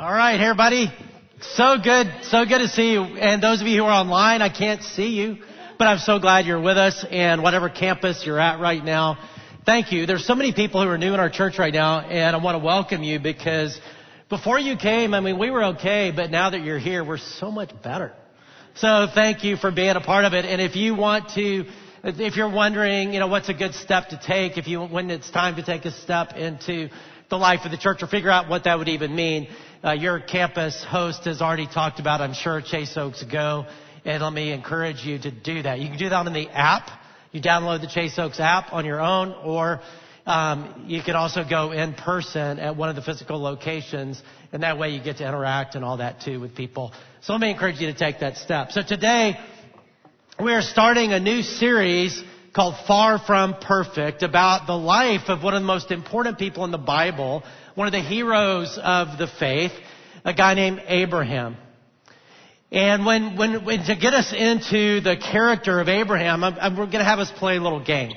All right, everybody. So good, so good to see you. And those of you who are online, I can't see you, but I'm so glad you're with us and whatever campus you're at right now. Thank you. There's so many people who are new in our church right now and I want to welcome you because before you came, I mean, we were okay, but now that you're here, we're so much better. So thank you for being a part of it. And if you want to, if you're wondering, you know, what's a good step to take, if you, when it's time to take a step into the life of the church or figure out what that would even mean, uh, your campus host has already talked about, I'm sure, Chase Oaks Go. And let me encourage you to do that. You can do that on the app. You download the Chase Oaks app on your own, or um, you can also go in person at one of the physical locations, and that way you get to interact and all that too with people. So let me encourage you to take that step. So today, we are starting a new series called Far From Perfect about the life of one of the most important people in the Bible, one of the heroes of the faith, a guy named Abraham. And when, when, when to get us into the character of Abraham, I'm, I'm, we're going to have us play a little game.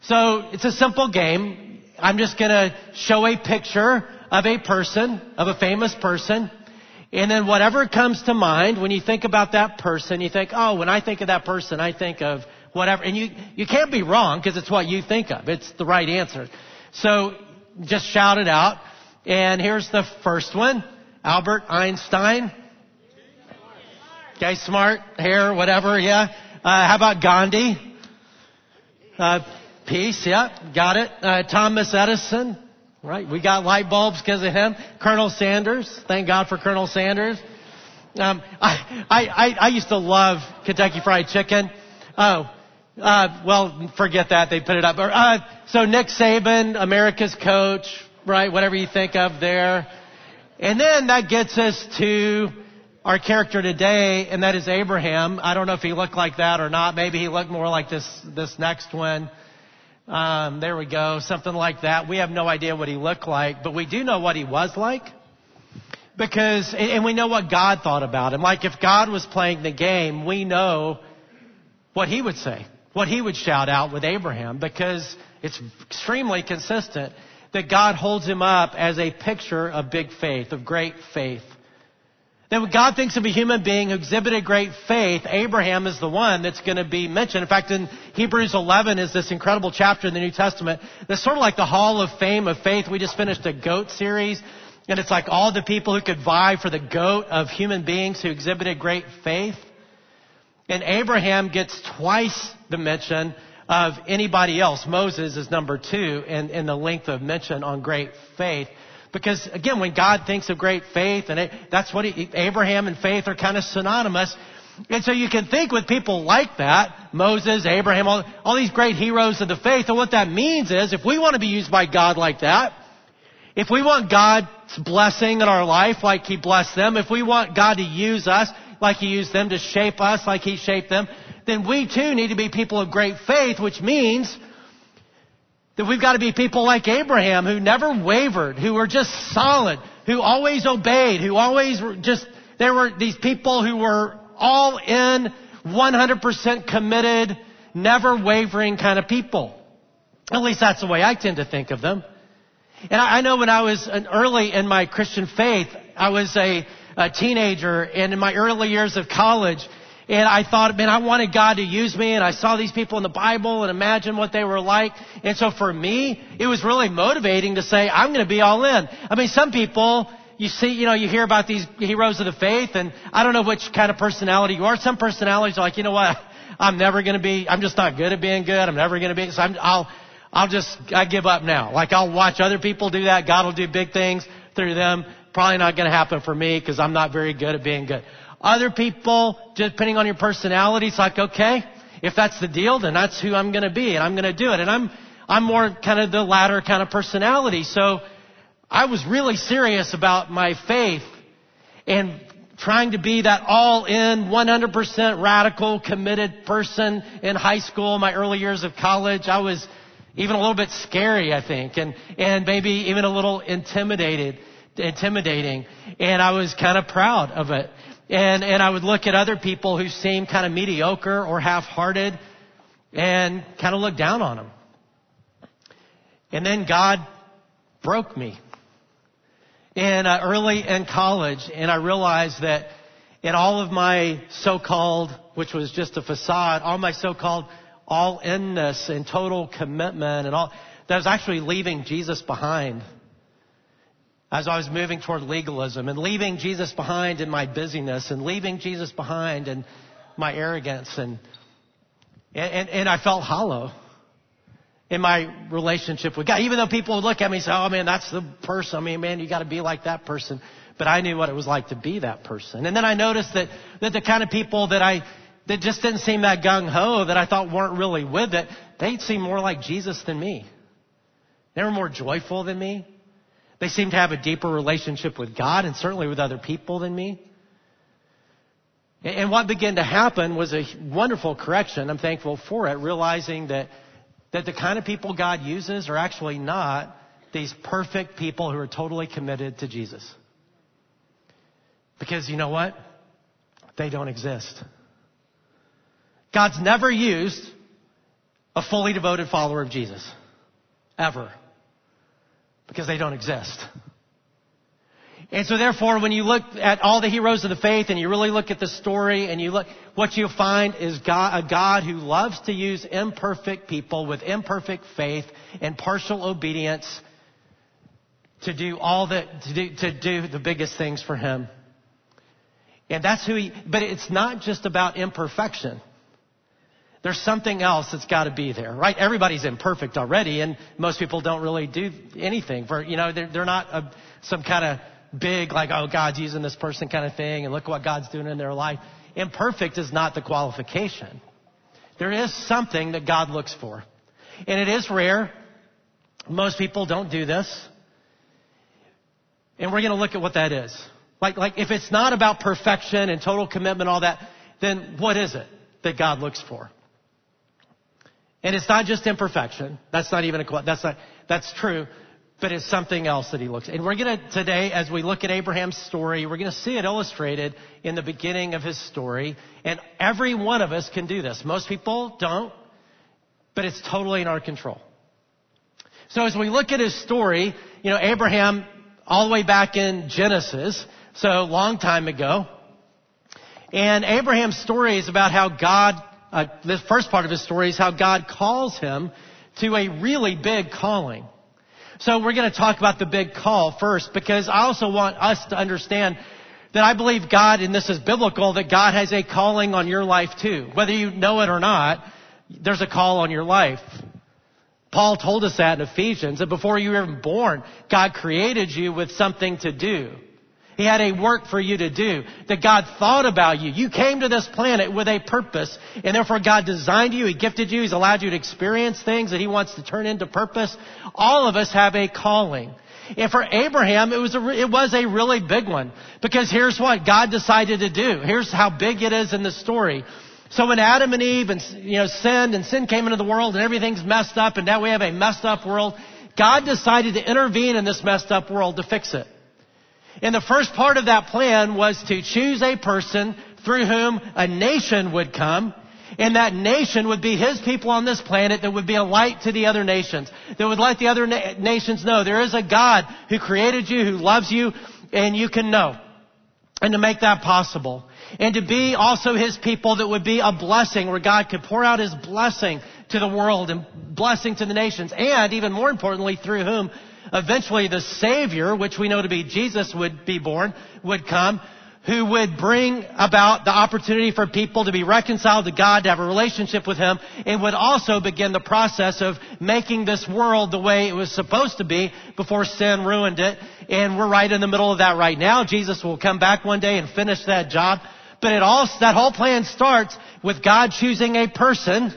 So it's a simple game. I'm just going to show a picture of a person, of a famous person, and then whatever comes to mind when you think about that person, you think, oh, when I think of that person, I think of whatever. And you, you can't be wrong because it's what you think of. It's the right answer. So just shout it out. And here's the first one. Albert Einstein. Okay, smart, hair, whatever, yeah. Uh, how about Gandhi? Uh, peace, yeah, got it. Uh, Thomas Edison, right? We got light bulbs because of him. Colonel Sanders, thank God for Colonel Sanders. Um, I, I, I used to love Kentucky Fried Chicken. Oh, uh, well, forget that. They put it up. Uh, so Nick Saban, America's coach, right? Whatever you think of there. And then that gets us to our character today, and that is Abraham. I don't know if he looked like that or not. Maybe he looked more like this, this next one. Um, there we go. Something like that. We have no idea what he looked like, but we do know what he was like. Because, and we know what God thought about him. Like if God was playing the game, we know what he would say what he would shout out with Abraham because it's extremely consistent that God holds him up as a picture of big faith, of great faith. That when God thinks of a human being who exhibited great faith, Abraham is the one that's going to be mentioned. In fact, in Hebrews 11 is this incredible chapter in the New Testament that's sort of like the Hall of Fame of faith. We just finished a goat series, and it's like all the people who could vie for the goat of human beings who exhibited great faith. And Abraham gets twice the mention of anybody else. Moses is number two in, in the length of mention on great faith. Because again, when God thinks of great faith, and it, that's what he, Abraham and faith are kind of synonymous. And so you can think with people like that, Moses, Abraham, all, all these great heroes of the faith, and what that means is if we want to be used by God like that, if we want God's blessing in our life like He blessed them, if we want God to use us like He used them to shape us like He shaped them, then we too need to be people of great faith, which means that we've got to be people like Abraham who never wavered, who were just solid, who always obeyed, who always just, there were these people who were all in, 100% committed, never wavering kind of people. At least that's the way I tend to think of them. And I know when I was early in my Christian faith, I was a, a teenager and in my early years of college, and I thought, man, I wanted God to use me and I saw these people in the Bible and imagine what they were like. And so for me, it was really motivating to say, I'm going to be all in. I mean, some people, you see, you know, you hear about these heroes of the faith and I don't know which kind of personality you are. Some personalities are like, you know what? I'm never going to be, I'm just not good at being good. I'm never going to be, so I'm, I'll, I'll just, I give up now. Like I'll watch other people do that. God will do big things through them. Probably not going to happen for me because I'm not very good at being good. Other people, depending on your personality, it's like, okay, if that's the deal, then that's who I'm going to be and I'm going to do it. And I'm, I'm more kind of the latter kind of personality. So I was really serious about my faith and trying to be that all in, 100% radical, committed person in high school, my early years of college. I was even a little bit scary, I think, and, and maybe even a little intimidated, intimidating. And I was kind of proud of it. And, and I would look at other people who seemed kind of mediocre or half-hearted and kind of look down on them. And then God broke me. in uh, early in college, and I realized that in all of my so-called, which was just a facade, all my so-called all-inness and total commitment and all, that I was actually leaving Jesus behind as I was moving toward legalism and leaving Jesus behind in my busyness and leaving Jesus behind in my arrogance and, and, and I felt hollow in my relationship with God. Even though people would look at me and say, oh man, that's the person. I mean, man, you gotta be like that person. But I knew what it was like to be that person. And then I noticed that, that the kind of people that I, that just didn't seem that gung ho, that I thought weren't really with it, they seemed more like Jesus than me. They were more joyful than me. They seem to have a deeper relationship with God and certainly with other people than me. And what began to happen was a wonderful correction. I'm thankful for it, realizing that, that the kind of people God uses are actually not these perfect people who are totally committed to Jesus. Because you know what? They don't exist. God's never used a fully devoted follower of Jesus. Ever. Because they don't exist. And so therefore, when you look at all the heroes of the faith and you really look at the story and you look, what you'll find is God, a God who loves to use imperfect people with imperfect faith and partial obedience to do all the, to do, to do the biggest things for Him. And that's who he, but it's not just about imperfection. There's something else that's got to be there, right? Everybody's imperfect already, and most people don't really do anything for, you know, they're, they're not a, some kind of big, like, oh, God's using this person kind of thing, and look what God's doing in their life. Imperfect is not the qualification. There is something that God looks for. And it is rare. Most people don't do this. And we're going to look at what that is. Like, like if it's not about perfection and total commitment, all that, then what is it that God looks for? And it's not just imperfection. That's not even a, that's not, that's true, but it's something else that he looks at. And we're gonna, today, as we look at Abraham's story, we're gonna see it illustrated in the beginning of his story. And every one of us can do this. Most people don't, but it's totally in our control. So as we look at his story, you know, Abraham, all the way back in Genesis, so long time ago. And Abraham's story is about how God, uh, the first part of his story is how God calls him to a really big calling. So we're going to talk about the big call first because I also want us to understand that I believe God, and this is biblical, that God has a calling on your life too. Whether you know it or not, there's a call on your life. Paul told us that in Ephesians, that before you were even born, God created you with something to do. He had a work for you to do. That God thought about you. You came to this planet with a purpose, and therefore God designed you. He gifted you. He's allowed you to experience things that He wants to turn into purpose. All of us have a calling. And for Abraham, it was a, it was a really big one. Because here's what God decided to do. Here's how big it is in the story. So when Adam and Eve and, you know, sinned and sin came into the world and everything's messed up and now we have a messed up world, God decided to intervene in this messed up world to fix it. And the first part of that plan was to choose a person through whom a nation would come. And that nation would be his people on this planet that would be a light to the other nations. That would let the other na- nations know there is a God who created you, who loves you, and you can know. And to make that possible. And to be also his people that would be a blessing where God could pour out his blessing to the world and blessing to the nations. And even more importantly, through whom eventually the Savior, which we know to be Jesus, would be born, would come, who would bring about the opportunity for people to be reconciled to God, to have a relationship with Him, and would also begin the process of making this world the way it was supposed to be before sin ruined it. And we're right in the middle of that right now. Jesus will come back one day and finish that job. But it all, that whole plan starts with God choosing a person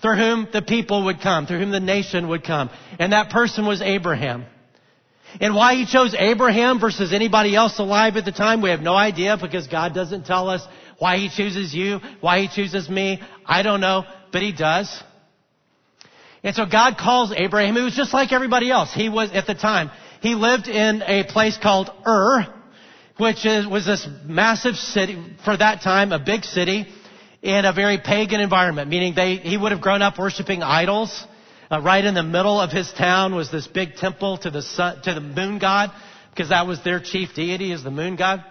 through whom the people would come, through whom the nation would come. And that person was Abraham. And why he chose Abraham versus anybody else alive at the time, we have no idea because God doesn't tell us why he chooses you, why he chooses me. I don't know, but he does. And so God calls Abraham. He was just like everybody else. He was, at the time, he lived in a place called Ur, which is, was this massive city, for that time, a big city in a very pagan environment, meaning they, he would have grown up worshiping idols. Uh, right in the middle of his town was this big temple to the sun, to the moon god because that was their chief deity is the moon god.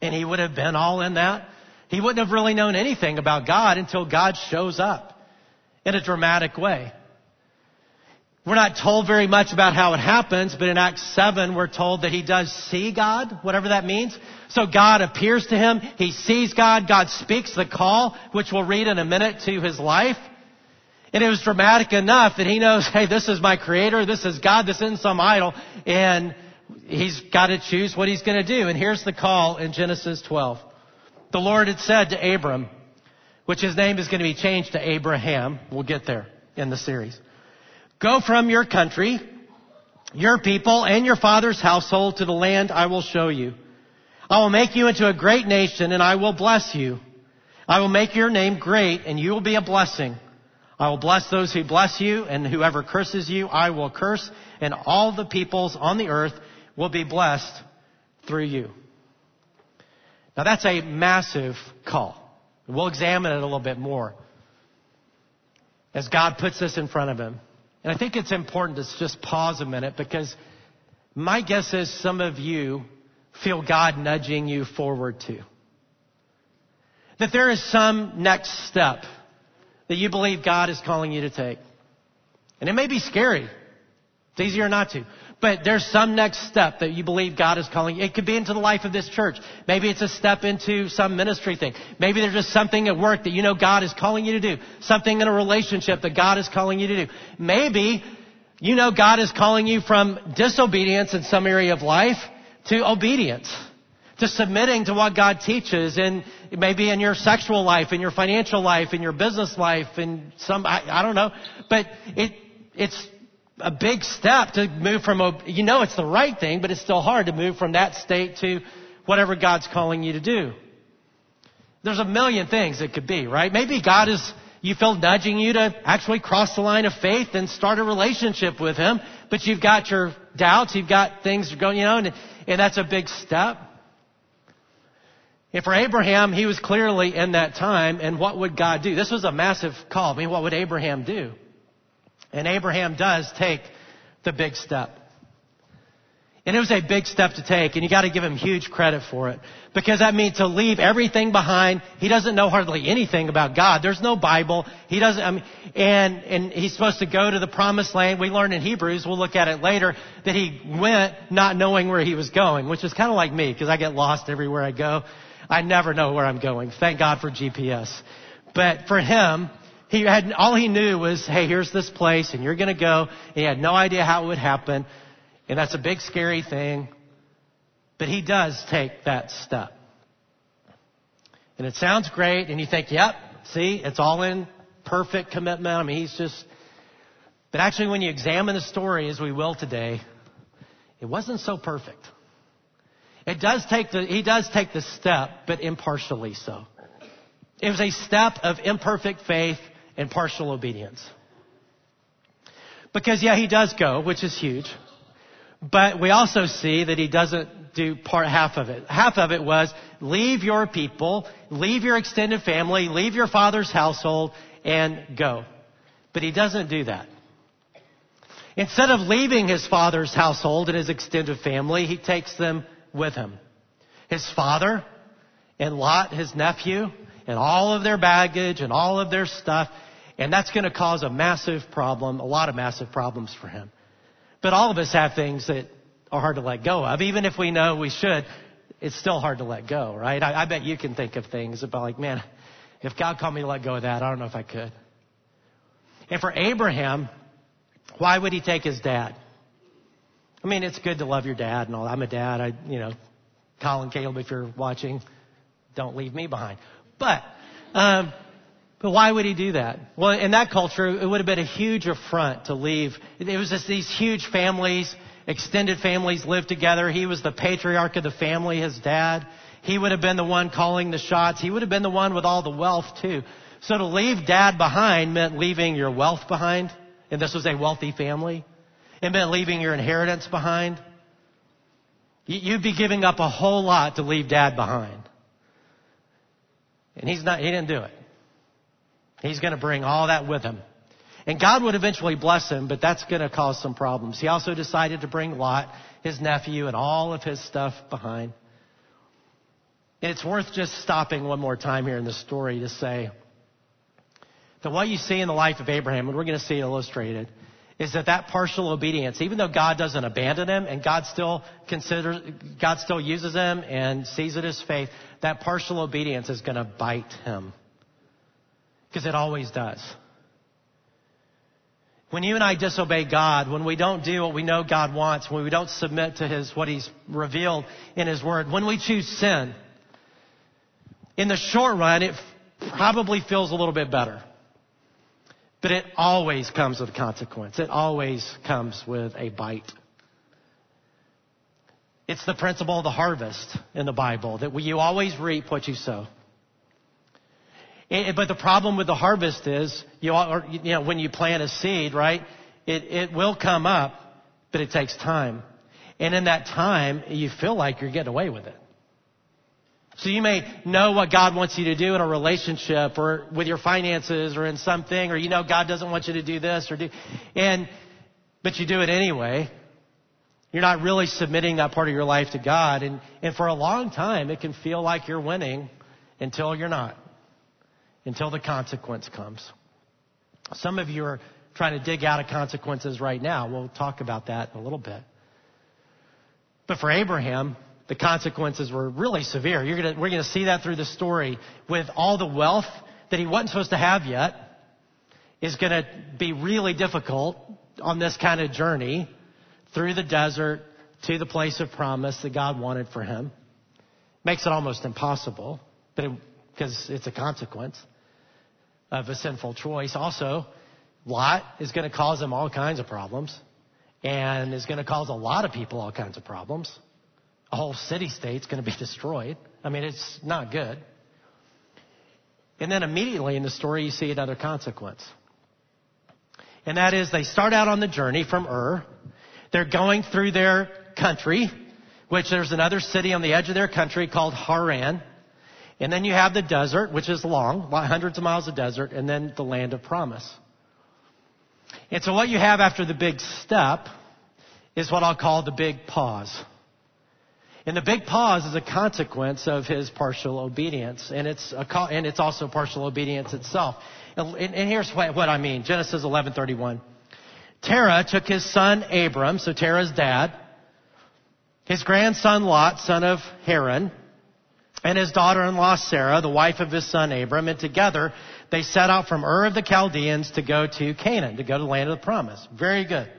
And he would have been all in that. He wouldn't have really known anything about God until God shows up in a dramatic way. We're not told very much about how it happens, but in Acts 7, we're told that he does see God, whatever that means. So God appears to him. He sees God. God speaks the call, which we'll read in a minute to his life. And it was dramatic enough that he knows, hey, this is my creator. This is God. This isn't some idol. And he's got to choose what he's going to do. And here's the call in Genesis 12. The Lord had said to Abram, which his name is going to be changed to Abraham. We'll get there in the series. Go from your country, your people, and your father's household to the land I will show you. I will make you into a great nation and I will bless you. I will make your name great and you will be a blessing. I will bless those who bless you and whoever curses you I will curse and all the peoples on the earth will be blessed through you. Now that's a massive call. We'll examine it a little bit more as God puts this in front of him. And I think it's important to just pause a minute because my guess is some of you feel God nudging you forward to. That there is some next step that you believe God is calling you to take. And it may be scary. It's easier not to. But there's some next step that you believe God is calling. It could be into the life of this church. Maybe it's a step into some ministry thing. Maybe there's just something at work that you know God is calling you to do. Something in a relationship that God is calling you to do. Maybe you know God is calling you from disobedience in some area of life to obedience. To submitting to what God teaches and maybe in your sexual life, in your financial life, in your business life, in some, I, I don't know. But it, it's a big step to move from, a, you know it's the right thing, but it's still hard to move from that state to whatever God's calling you to do. There's a million things it could be, right? Maybe God is, you feel nudging you to actually cross the line of faith and start a relationship with Him, but you've got your doubts, you've got things going, you know, and, and that's a big step. And for Abraham, he was clearly in that time, and what would God do? This was a massive call. I mean, what would Abraham do? And Abraham does take the big step. And it was a big step to take, and you gotta give him huge credit for it. Because that means to leave everything behind. He doesn't know hardly anything about God. There's no Bible. He doesn't, I mean, and, and he's supposed to go to the promised land. We learn in Hebrews, we'll look at it later, that he went not knowing where he was going, which is kinda like me, because I get lost everywhere I go. I never know where I'm going. Thank God for GPS. But for him, he had, all he knew was, hey, here's this place and you're gonna go. He had no idea how it would happen. And that's a big scary thing. But he does take that step. And it sounds great and you think, yep, see, it's all in perfect commitment. I mean, he's just, but actually when you examine the story as we will today, it wasn't so perfect. It does take the, he does take the step, but impartially so. It was a step of imperfect faith and partial obedience. Because yeah, he does go, which is huge. But we also see that he doesn't do part half of it. Half of it was leave your people, leave your extended family, leave your father's household and go. But he doesn't do that. Instead of leaving his father's household and his extended family, he takes them with him. His father and Lot, his nephew, and all of their baggage and all of their stuff. And that's going to cause a massive problem, a lot of massive problems for him. But all of us have things that are hard to let go of. Even if we know we should, it's still hard to let go, right? I, I bet you can think of things about like, man, if God called me to let go of that, I don't know if I could. And for Abraham, why would he take his dad? I mean, it's good to love your dad and all. I'm a dad. I, you know, Colin, Caleb, if you're watching, don't leave me behind. But, um, but why would he do that? Well, in that culture, it would have been a huge affront to leave. It was just these huge families, extended families lived together. He was the patriarch of the family, his dad. He would have been the one calling the shots. He would have been the one with all the wealth too. So to leave dad behind meant leaving your wealth behind. And this was a wealthy family. It meant leaving your inheritance behind. You'd be giving up a whole lot to leave dad behind. And he's not, he didn't do it. He's going to bring all that with him. And God would eventually bless him, but that's going to cause some problems. He also decided to bring Lot, his nephew, and all of his stuff behind. And it's worth just stopping one more time here in the story to say that what you see in the life of Abraham, and we're going to see it illustrated, is that that partial obedience, even though God doesn't abandon him and God still considers, God still uses him and sees it as faith, that partial obedience is going to bite him. Because it always does. When you and I disobey God, when we don't do what we know God wants, when we don't submit to His, what He's revealed in His Word, when we choose sin, in the short run, it probably feels a little bit better. But it always comes with consequence. It always comes with a bite. It's the principle of the harvest in the Bible that you always reap what you sow. But the problem with the harvest is, you, or, you know, when you plant a seed, right? It, it will come up, but it takes time. And in that time, you feel like you're getting away with it. So you may know what God wants you to do in a relationship or with your finances or in something, or you know God doesn't want you to do this or do, and, but you do it anyway. You're not really submitting that part of your life to God. And, and for a long time, it can feel like you're winning until you're not. Until the consequence comes. Some of you are trying to dig out of consequences right now. We'll talk about that in a little bit. But for Abraham, the consequences were really severe. Gonna, we're going to see that through the story with all the wealth that he wasn't supposed to have yet is going to be really difficult on this kind of journey through the desert to the place of promise that God wanted for him. Makes it almost impossible, but because it, it's a consequence of a sinful choice. Also, Lot is going to cause him all kinds of problems and is going to cause a lot of people all kinds of problems a whole city state's going to be destroyed. I mean, it's not good. And then immediately in the story, you see another consequence. And that is they start out on the journey from Ur. They're going through their country, which there's another city on the edge of their country called Haran. And then you have the desert, which is long, hundreds of miles of desert, and then the land of promise. And so what you have after the big step is what I'll call the big pause. And the big pause is a consequence of his partial obedience, and it's a, and it's also partial obedience itself. And, and here's what, what I mean: Genesis 11:31. Terah took his son Abram, so Terah's dad, his grandson Lot, son of Haran, and his daughter-in-law Sarah, the wife of his son Abram, and together they set out from Ur of the Chaldeans to go to Canaan, to go to the land of the promise. Very good.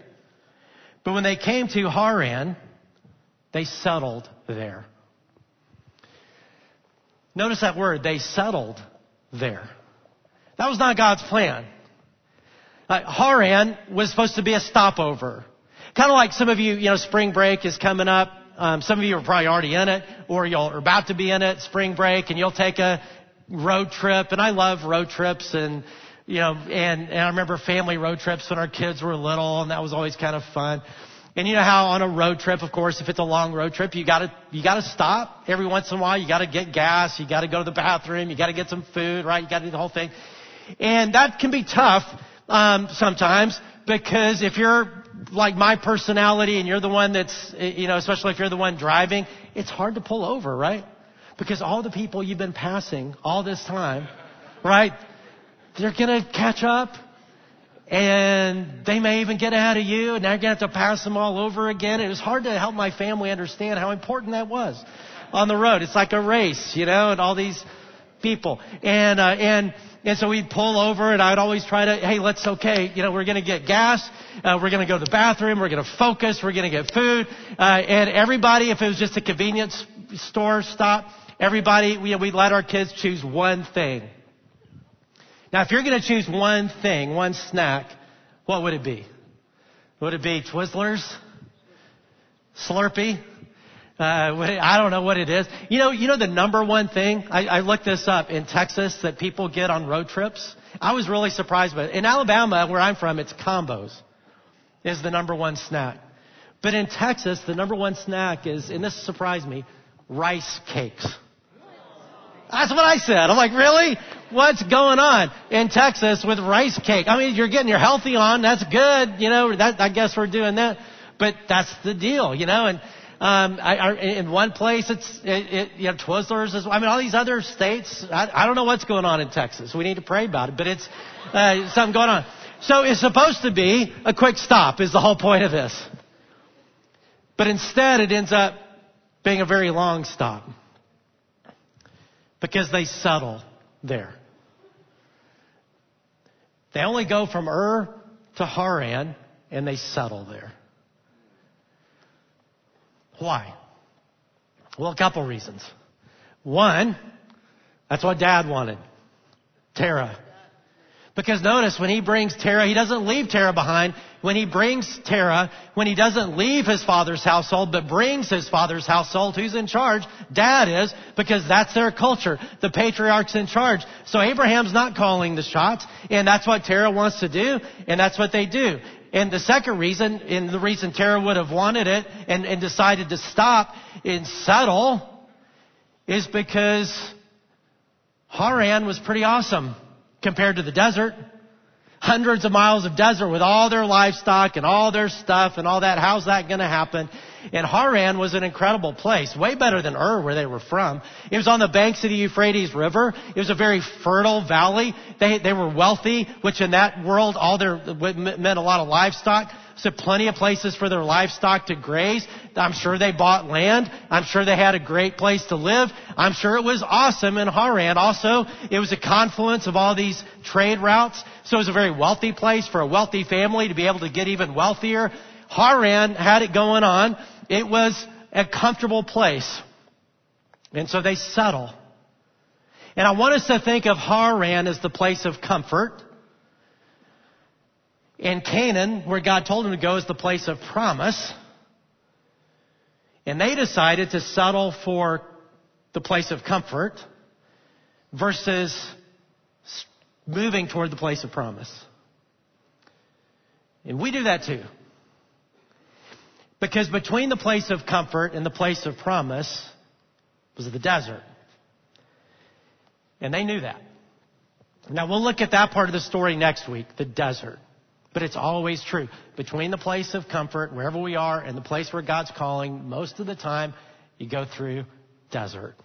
But when they came to Haran, they settled there. Notice that word, they settled there. That was not God's plan. Uh, Haran was supposed to be a stopover. Kind of like some of you, you know, spring break is coming up. Um, some of you are probably already in it, or you're about to be in it, spring break, and you'll take a road trip. And I love road trips, and you know, and, and I remember family road trips when our kids were little, and that was always kind of fun. And you know how on a road trip, of course, if it's a long road trip, you gotta, you gotta stop every once in a while. You gotta get gas. You gotta go to the bathroom. You gotta get some food, right? You gotta do the whole thing. And that can be tough, um, sometimes because if you're like my personality and you're the one that's, you know, especially if you're the one driving, it's hard to pull over, right? Because all the people you've been passing all this time, right? They're gonna catch up and they may even get ahead of you, and now you're going to have to pass them all over again. It was hard to help my family understand how important that was on the road. It's like a race, you know, and all these people. And, uh, and, and so we'd pull over and I'd always try to, hey, let's, okay, you know, we're gonna get gas, uh, we're gonna go to the bathroom, we're gonna focus, we're gonna get food, uh, and everybody, if it was just a convenience store stop, everybody, we, we'd let our kids choose one thing. Now, if you're going to choose one thing, one snack, what would it be? Would it be Twizzlers? Slurpee? Uh, I don't know what it is. You know, you know the number one thing? I, I looked this up in Texas that people get on road trips. I was really surprised by it. In Alabama, where I'm from, it's combos is the number one snack. But in Texas, the number one snack is, and this surprised me, rice cakes. That's what I said. I'm like, really? What's going on in Texas with rice cake? I mean, you're getting your healthy on. That's good. You know, that, I guess we're doing that. But that's the deal, you know, and, um, I, I, in one place, it's it, it, you know Twizzlers. Is, I mean, all these other states. I, I don't know what's going on in Texas. We need to pray about it, but it's uh, something going on. So it's supposed to be a quick stop. Is the whole point of this? But instead, it ends up being a very long stop because they settle there. They only go from Ur to Haran and they settle there. Why? Well, a couple reasons. One, that's what dad wanted. Terah. Because notice when he brings Terah, he doesn't leave Terah behind. When he brings Terah, when he doesn't leave his father's household, but brings his father's household, who's in charge? Dad is, because that's their culture. The patriarch's in charge. So Abraham's not calling the shots, and that's what Terah wants to do, and that's what they do. And the second reason, and the reason Terah would have wanted it and, and decided to stop and settle, is because Haran was pretty awesome compared to the desert. Hundreds of miles of desert with all their livestock and all their stuff and all that. How's that going to happen? And Haran was an incredible place, way better than Ur where they were from. It was on the banks of the Euphrates River. It was a very fertile valley. They, they were wealthy, which in that world all their, meant a lot of livestock. So plenty of places for their livestock to graze. I'm sure they bought land. I'm sure they had a great place to live. I'm sure it was awesome in Haran. Also, it was a confluence of all these trade routes. So it was a very wealthy place for a wealthy family to be able to get even wealthier. Haran had it going on. It was a comfortable place. And so they settle. And I want us to think of Haran as the place of comfort. And Canaan, where God told them to go, is the place of promise. And they decided to settle for the place of comfort versus moving toward the place of promise. And we do that too. Because between the place of comfort and the place of promise was the desert. And they knew that. Now we'll look at that part of the story next week, the desert. But it's always true. Between the place of comfort, wherever we are, and the place where God's calling, most of the time, you go through desert.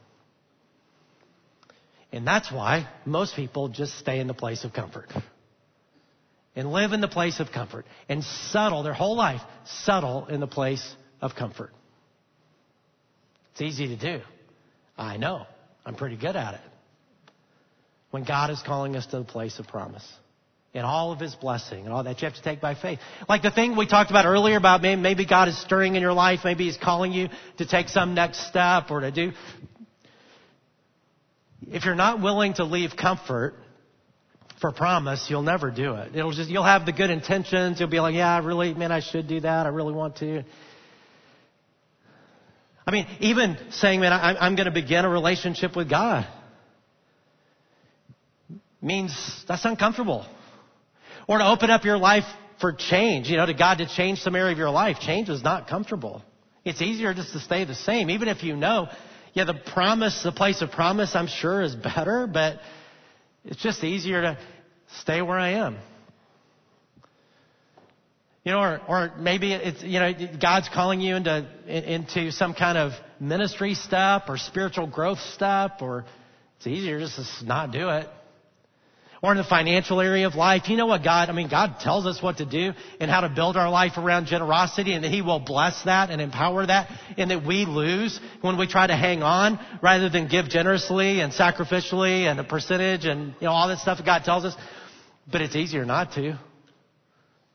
And that's why most people just stay in the place of comfort. And live in the place of comfort. And settle their whole life, settle in the place of comfort. It's easy to do. I know. I'm pretty good at it. When God is calling us to the place of promise and all of his blessing and all that you have to take by faith. Like the thing we talked about earlier about maybe God is stirring in your life, maybe he's calling you to take some next step or to do. If you're not willing to leave comfort for promise, you'll never do it. It'll just, you'll have the good intentions. You'll be like, yeah, I really, man, I should do that. I really want to. I mean, even saying, man, I'm going to begin a relationship with God means that's uncomfortable or to open up your life for change, you know, to God to change some area of your life. Change is not comfortable. It's easier just to stay the same, even if you know, yeah, the promise, the place of promise, I'm sure is better, but it's just easier to stay where I am. You know, or, or maybe it's, you know, God's calling you into, into some kind of ministry step or spiritual growth step, or it's easier just to not do it or in the financial area of life. You know what God, I mean, God tells us what to do and how to build our life around generosity and that He will bless that and empower that and that we lose when we try to hang on rather than give generously and sacrificially and a percentage and, you know, all that stuff that God tells us. But it's easier not to.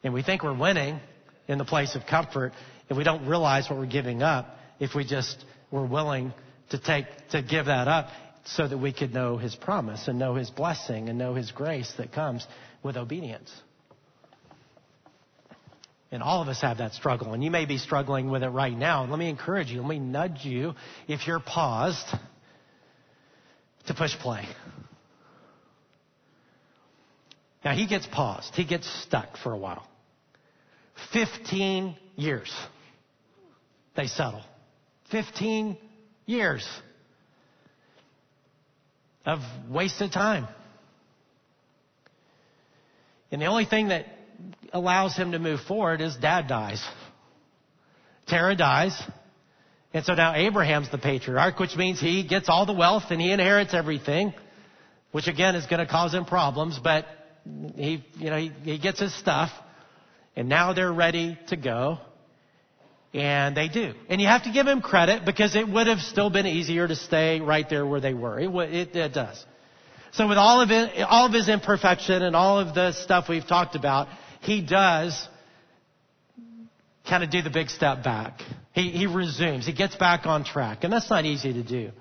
And we think we're winning in the place of comfort and we don't realize what we're giving up if we just were willing to take, to give that up so that we could know his promise and know his blessing and know his grace that comes with obedience. And all of us have that struggle, and you may be struggling with it right now. let me encourage you, let me nudge you, if you're paused, to push play. Now he gets paused, he gets stuck for a while. 15 years they settle. 15 years. Of wasted time. And the only thing that allows him to move forward is dad dies. Terah dies. And so now Abraham's the patriarch, which means he gets all the wealth and he inherits everything, which again is going to cause him problems, but he, you know, he, he gets his stuff and now they're ready to go. And they do. And you have to give him credit because it would have still been easier to stay right there where they were. It, it, it does. So with all of it, all of his imperfection and all of the stuff we've talked about, he does kind of do the big step back. He, he resumes. He gets back on track. And that's not easy to do.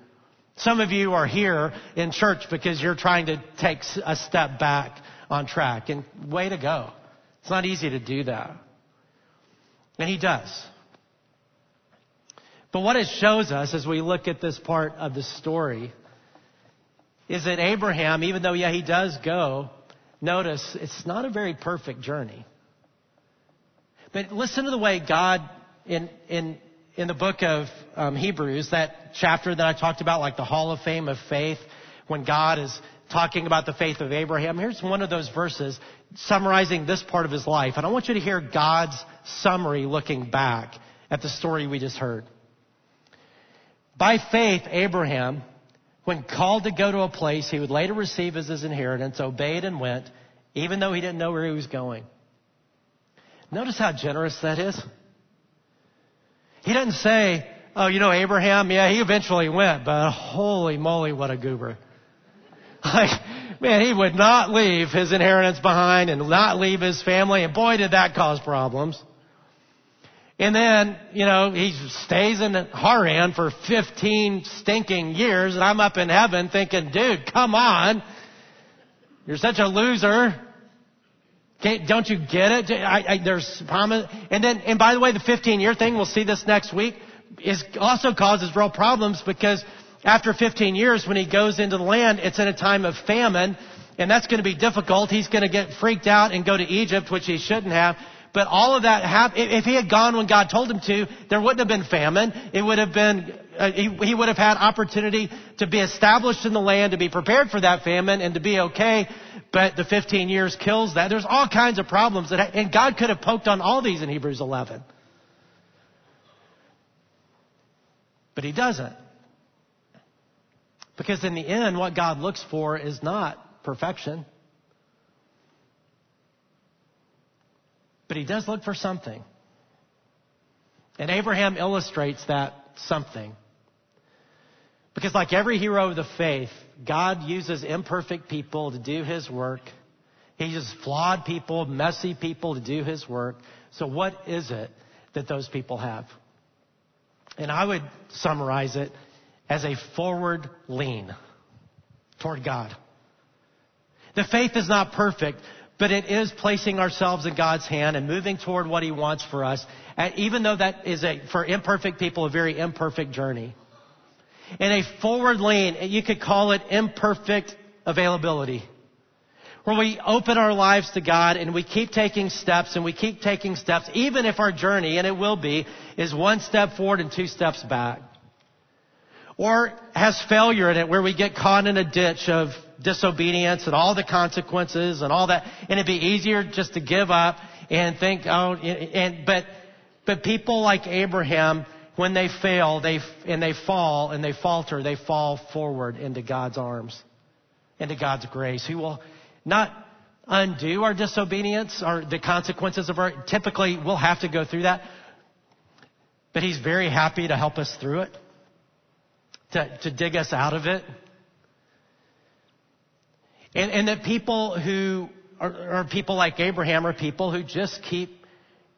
Some of you are here in church because you're trying to take a step back on track. And way to go. It's not easy to do that. And he does. But what it shows us as we look at this part of the story is that Abraham, even though, yeah, he does go, notice it's not a very perfect journey. But listen to the way God, in, in, in the book of um, Hebrews, that chapter that I talked about, like the Hall of Fame of Faith, when God is talking about the faith of Abraham. Here's one of those verses summarizing this part of his life. And I want you to hear God's summary looking back at the story we just heard. By faith, Abraham, when called to go to a place he would later receive as his inheritance, obeyed and went, even though he didn't know where he was going. Notice how generous that is. He doesn't say, oh, you know, Abraham, yeah, he eventually went, but holy moly, what a goober. Like, man, he would not leave his inheritance behind and not leave his family, and boy, did that cause problems. And then, you know, he stays in Haran for 15 stinking years, and I'm up in heaven thinking, dude, come on. You're such a loser. Can't, don't you get it? I, I, there's promise. And then, and by the way, the 15 year thing, we'll see this next week, is also causes real problems because after 15 years, when he goes into the land, it's in a time of famine, and that's going to be difficult. He's going to get freaked out and go to Egypt, which he shouldn't have. But all of that happened. If he had gone when God told him to, there wouldn't have been famine. It would have been, uh, he, he would have had opportunity to be established in the land, to be prepared for that famine, and to be okay. But the 15 years kills that. There's all kinds of problems that, and God could have poked on all these in Hebrews 11. But he doesn't. Because in the end, what God looks for is not perfection. But he does look for something. And Abraham illustrates that something. Because like every hero of the faith, God uses imperfect people to do his work. He uses flawed people, messy people to do his work. So what is it that those people have? And I would summarize it as a forward lean toward God. The faith is not perfect, but it is placing ourselves in God's hand and moving toward what He wants for us, and even though that is a, for imperfect people, a very imperfect journey. In a forward lean, you could call it imperfect availability. Where we open our lives to God and we keep taking steps and we keep taking steps, even if our journey, and it will be, is one step forward and two steps back. Or has failure in it where we get caught in a ditch of disobedience and all the consequences and all that. And it'd be easier just to give up and think, oh, and, but, but people like Abraham, when they fail, they, and they fall and they falter, they fall forward into God's arms, into God's grace. He will not undo our disobedience or the consequences of our, typically we'll have to go through that, but He's very happy to help us through it, to, to dig us out of it. And, and that people who are, are, people like Abraham are people who just keep,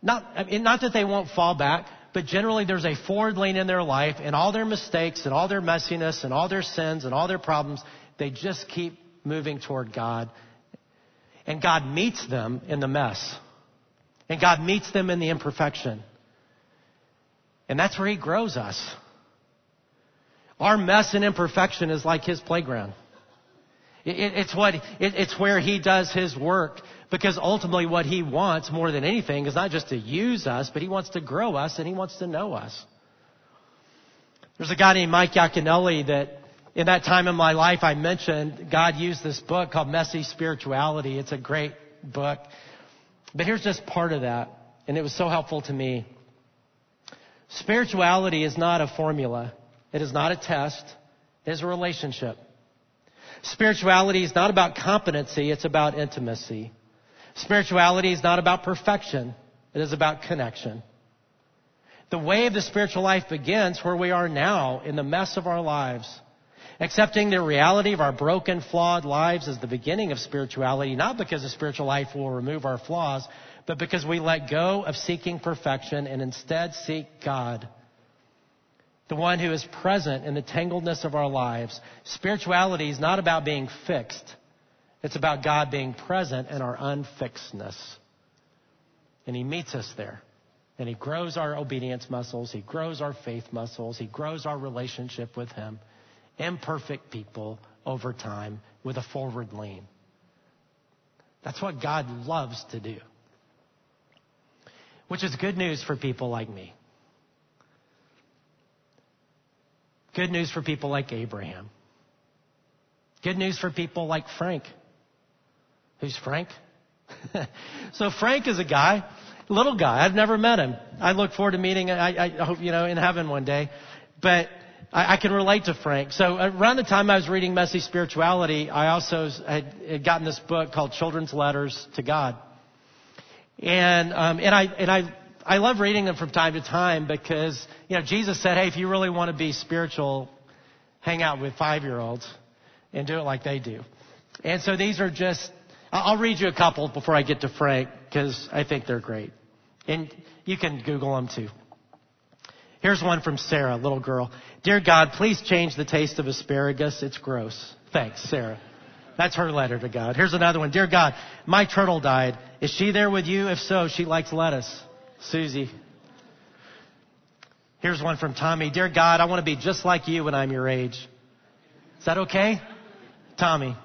not, I mean, not that they won't fall back, but generally there's a forward lean in their life and all their mistakes and all their messiness and all their sins and all their problems, they just keep moving toward God. And God meets them in the mess. And God meets them in the imperfection. And that's where He grows us. Our mess and imperfection is like His playground. It, it's what, it, it's where he does his work. Because ultimately what he wants more than anything is not just to use us, but he wants to grow us and he wants to know us. There's a guy named Mike Yaconelli that in that time in my life, I mentioned God used this book called Messy Spirituality. It's a great book. But here's just part of that, and it was so helpful to me. Spirituality is not a formula. It is not a test. It is a relationship. Spirituality is not about competency, it's about intimacy. Spirituality is not about perfection, it is about connection. The way of the spiritual life begins where we are now in the mess of our lives. Accepting the reality of our broken, flawed lives is the beginning of spirituality, not because the spiritual life will remove our flaws, but because we let go of seeking perfection and instead seek God the one who is present in the tangledness of our lives. Spirituality is not about being fixed. It's about God being present in our unfixedness. And He meets us there. And He grows our obedience muscles. He grows our faith muscles. He grows our relationship with Him. Imperfect people over time with a forward lean. That's what God loves to do. Which is good news for people like me. Good news for people like Abraham. Good news for people like Frank. Who's Frank? so Frank is a guy, little guy. I've never met him. I look forward to meeting. I, I hope you know in heaven one day. But I, I can relate to Frank. So around the time I was reading Messy Spirituality, I also had, had gotten this book called Children's Letters to God. And um, and I and I I love reading them from time to time because, you know, Jesus said, hey, if you really want to be spiritual, hang out with five year olds and do it like they do. And so these are just, I'll read you a couple before I get to Frank because I think they're great. And you can Google them too. Here's one from Sarah, little girl. Dear God, please change the taste of asparagus. It's gross. Thanks, Sarah. That's her letter to God. Here's another one. Dear God, my turtle died. Is she there with you? If so, she likes lettuce. Susie. Here's one from Tommy. Dear God, I want to be just like you when I'm your age. Is that okay? Tommy.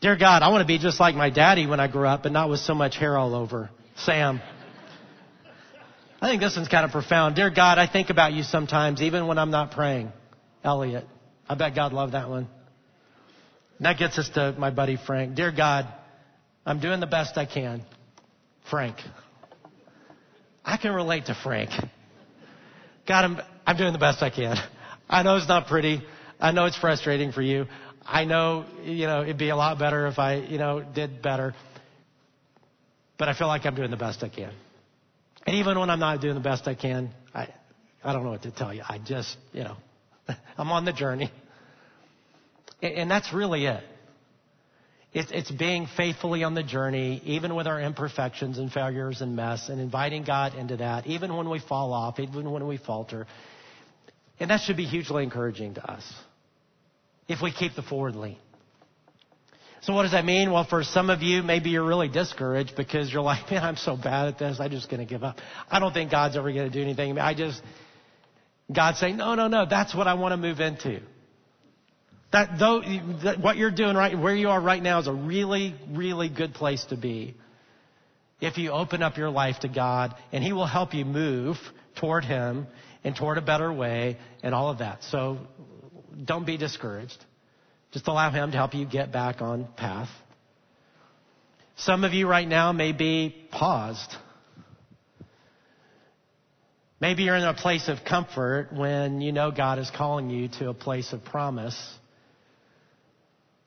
Dear God, I want to be just like my daddy when I grew up, but not with so much hair all over. Sam. I think this one's kind of profound. Dear God, I think about you sometimes, even when I'm not praying. Elliot. I bet God loved that one. And that gets us to my buddy Frank. Dear God, I'm doing the best I can. Frank. I can relate to Frank. God, I'm, I'm doing the best I can. I know it's not pretty. I know it's frustrating for you. I know, you know, it'd be a lot better if I, you know, did better. But I feel like I'm doing the best I can. And even when I'm not doing the best I can, I, I don't know what to tell you. I just, you know, I'm on the journey. And that's really it. It's, it's being faithfully on the journey, even with our imperfections and failures and mess, and inviting God into that, even when we fall off, even when we falter. And that should be hugely encouraging to us if we keep the forward lean. So what does that mean? Well, for some of you, maybe you're really discouraged because you're like, man, I'm so bad at this. I'm just going to give up. I don't think God's ever going to do anything. I just, God's saying, no, no, no, that's what I want to move into. That though, that what you're doing right, where you are right now is a really, really good place to be. If you open up your life to God and He will help you move toward Him and toward a better way and all of that. So don't be discouraged. Just allow Him to help you get back on path. Some of you right now may be paused. Maybe you're in a place of comfort when you know God is calling you to a place of promise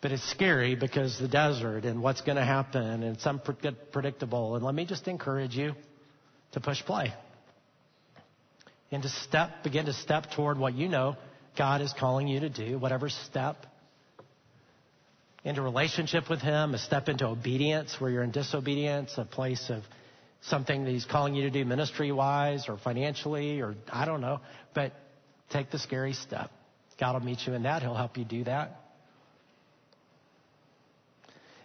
but it's scary because the desert and what's going to happen and it's unpredictable. And let me just encourage you to push play and to step, begin to step toward what you know God is calling you to do, whatever step into relationship with Him, a step into obedience where you're in disobedience, a place of something that He's calling you to do ministry wise or financially or I don't know, but take the scary step. God will meet you in that. He'll help you do that.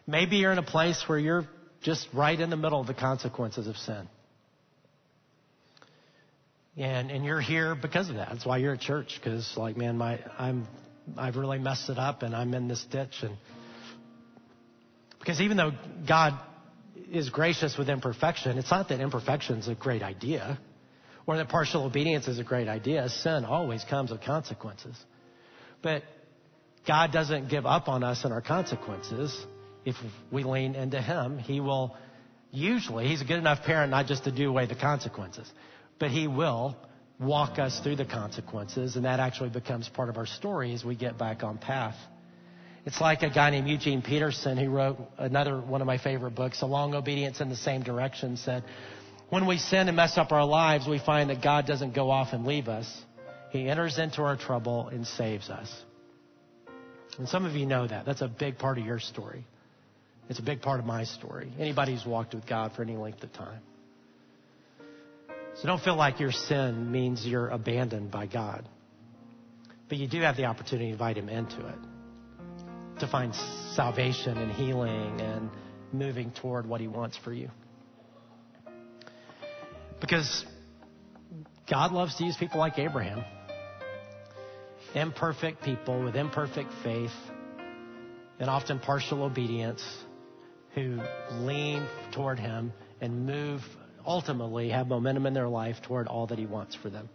Maybe you're in a place where you're just right in the middle of the consequences of sin. And, and you're here because of that. That's why you're at church. Because like, man, my, I'm, I've really messed it up and I'm in this ditch. And because even though God is gracious with imperfection, it's not that imperfection is a great idea or that partial obedience is a great idea. Sin always comes with consequences. But God doesn't give up on us and our consequences. If we lean into Him, He will usually, He's a good enough parent not just to do away the consequences, but He will walk us through the consequences, and that actually becomes part of our story as we get back on path. It's like a guy named Eugene Peterson who wrote another one of my favorite books, A Long Obedience in the Same Direction, said, when we sin and mess up our lives, we find that God doesn't go off and leave us. He enters into our trouble and saves us. And some of you know that. That's a big part of your story. It's a big part of my story. Anybody who's walked with God for any length of time. So don't feel like your sin means you're abandoned by God. But you do have the opportunity to invite Him into it. To find salvation and healing and moving toward what He wants for you. Because God loves to use people like Abraham. Imperfect people with imperfect faith and often partial obedience who lean toward Him and move, ultimately have momentum in their life toward all that He wants for them.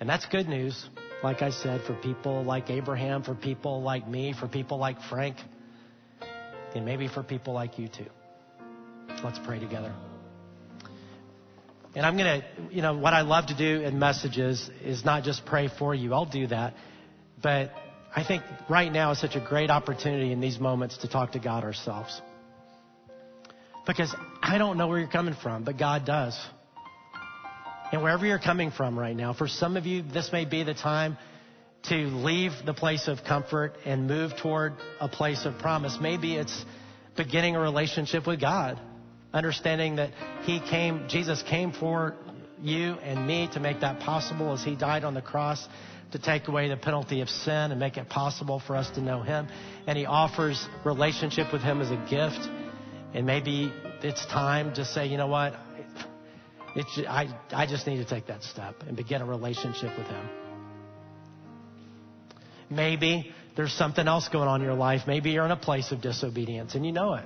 And that's good news, like I said, for people like Abraham, for people like me, for people like Frank, and maybe for people like you too. Let's pray together. And I'm going to, you know, what I love to do in messages is not just pray for you. I'll do that. But I think right now is such a great opportunity in these moments to talk to God ourselves. Because I don't know where you're coming from, but God does. And wherever you're coming from right now, for some of you, this may be the time to leave the place of comfort and move toward a place of promise. Maybe it's beginning a relationship with God understanding that He came, Jesus came for you and me to make that possible as He died on the cross to take away the penalty of sin and make it possible for us to know Him. And He offers relationship with Him as a gift. And maybe it's time to say, you know what? It's, I, I just need to take that step and begin a relationship with Him. Maybe there's something else going on in your life. Maybe you're in a place of disobedience and you know it.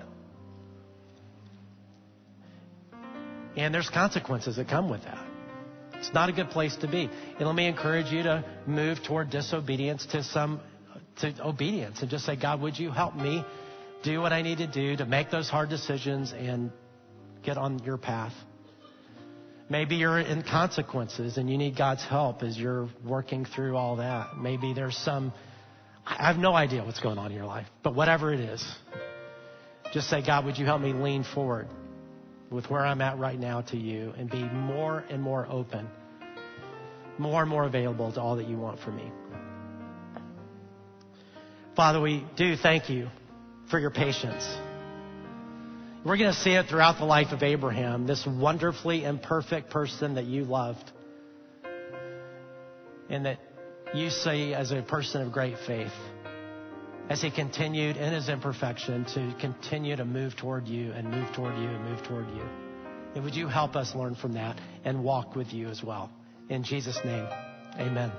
And there's consequences that come with that. It's not a good place to be. And let me encourage you to move toward disobedience to some, to obedience and just say, God, would you help me do what I need to do to make those hard decisions and get on your path? Maybe you're in consequences and you need God's help as you're working through all that. Maybe there's some, I have no idea what's going on in your life, but whatever it is, just say, God, would you help me lean forward? with where I'm at right now to you and be more and more open, more and more available to all that you want from me. Father, we do thank you for your patience. We're going to see it throughout the life of Abraham, this wonderfully imperfect person that you loved and that you see as a person of great faith as he continued in his imperfection to continue to move toward you and move toward you and move toward you. And would you help us learn from that and walk with you as well? In Jesus' name, amen.